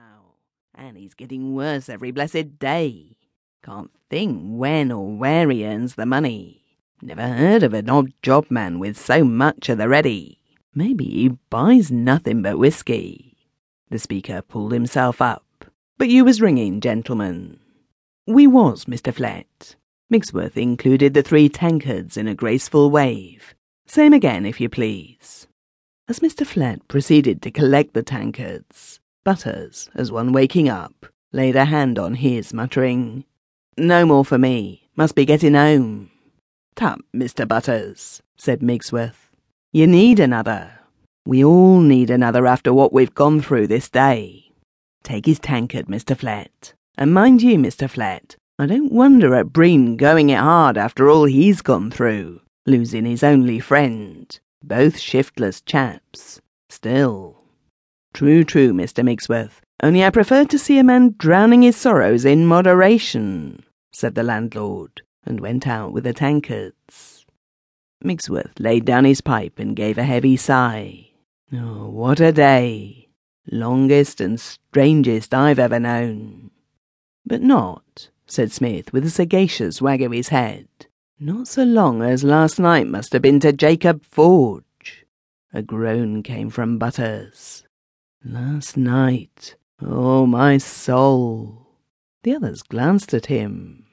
now, and he's getting worse every blessed day. Can't think when or where he earns the money. Never heard of an odd job man with so much of the ready. Maybe he buys nothing but whiskey. The speaker pulled himself up. But you was ringing, gentlemen. We was, Mr. Flett. Migsworth included the three tankards in a graceful wave. Same again, if you please. As Mr. Flett proceeded to collect the tankards, Butters, as one waking up, laid a hand on his, muttering, No more for me. Must be getting home. Tut, Mr. Butters, said Migsworth. You need another. We all need another after what we've gone through this day. Take his tankard, Mr. Flett. And mind you, Mr. Flett, I don't wonder at Breen going it hard after all he's gone through, losing his only friend. Both shiftless chaps. Still. True, true, Mr. Migsworth. Only I prefer to see a man drowning his sorrows in moderation, said the landlord, and went out with the tankards. Migsworth laid down his pipe and gave a heavy sigh. Oh, what a day! Longest and strangest I've ever known. But not, said Smith with a sagacious wag of his head, not so long as last night must have been to Jacob Forge. A groan came from Butters. Last night, oh my soul. The others glanced at him.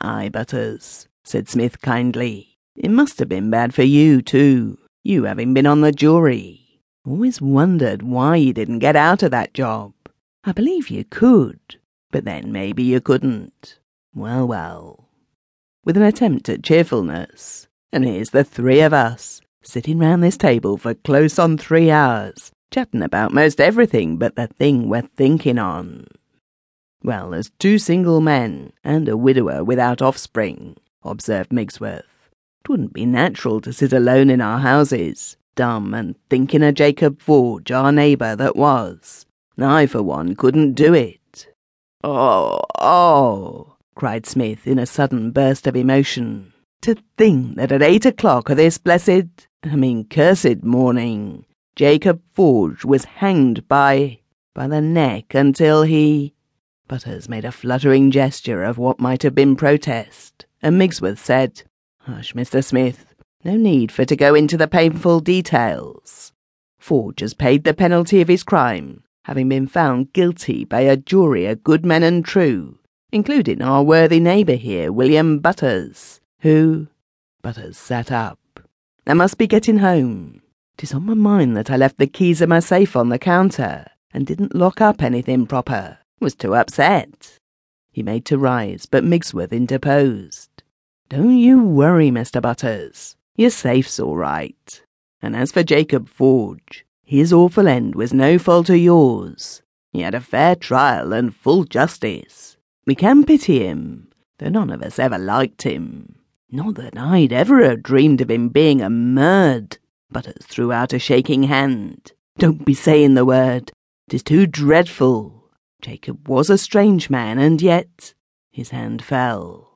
Aye, Butters, said Smith kindly. It must have been bad for you, too, you having been on the jury. Always wondered why you didn't get out of that job. I believe you could, but then maybe you couldn't. Well, well. With an attempt at cheerfulness, and here's the three of us, sitting round this table for close on three hours, chatting about most everything but the thing we're thinking on. Well, as two single men and a widower without offspring, observed Migsworth, it wouldn't be natural to sit alone in our houses, dumb and thinking of Jacob Forge, our neighbour that was. I, for one, couldn't do it. Oh, oh, cried Smith in a sudden burst of emotion. To think that at eight o'clock of this blessed, I mean cursed morning, Jacob Forge was hanged by, by the neck until he. Butters made a fluttering gesture of what might have been protest, and Migsworth said, Hush, Mr. Smith. No need for to go into the painful details. Forge has paid the penalty of his crime, having been found guilty by a jury of good men and true, including our worthy neighbour here, William Butters, who. Butters sat up. I must be getting home. Tis on my mind that I left the keys of my safe on the counter, and didn't lock up anything proper. Was too upset. He made to rise, but Migsworth interposed. Don't you worry, Mr. Butters. Your safe's all right. And as for Jacob Forge, his awful end was no fault of yours. He had a fair trial and full justice. We can pity him, though none of us ever liked him. Not that I'd ever have dreamed of him being a murd. Butters threw out a shaking hand. Don't be saying the word. Tis too dreadful. Jacob was a strange man, and yet his hand fell.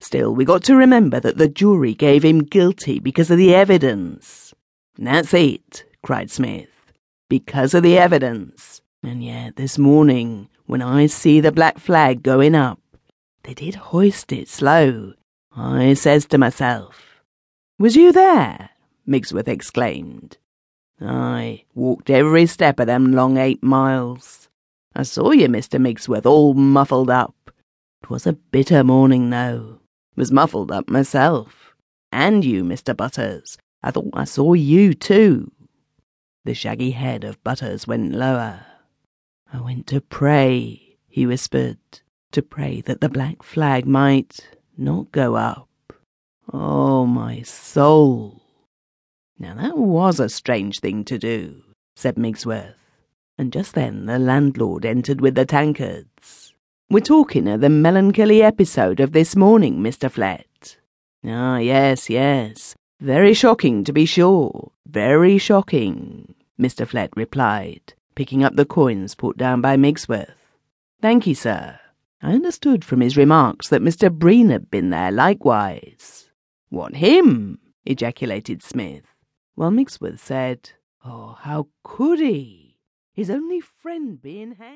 Still, we got to remember that the jury gave him guilty because of the evidence. That's it, cried Smith. Because of the evidence. And yet, this morning, when I see the black flag going up, they did hoist it slow. I says to myself, Was you there? Migsworth exclaimed. I walked every step of them long eight miles. I saw you, Mr. Migsworth, all muffled up. 'Twas a bitter morning, though was muffled up myself. And you, Mr. Butters. I thought I saw you too. The shaggy head of Butters went lower. I went to pray, he whispered, to pray that the black flag might not go up. Oh, my soul. Now that was a strange thing to do, said Migsworth. And just then the landlord entered with the tankards. We're talking of the melancholy episode of this morning, Mr. Flett. Ah, yes, yes. Very shocking, to be sure. Very shocking, Mr. Flett replied, picking up the coins put down by Migsworth. Thank you, sir. I understood from his remarks that Mr. Breen had been there likewise. What, him? ejaculated Smith, while Migsworth said, Oh, how could he? His only friend being hanged.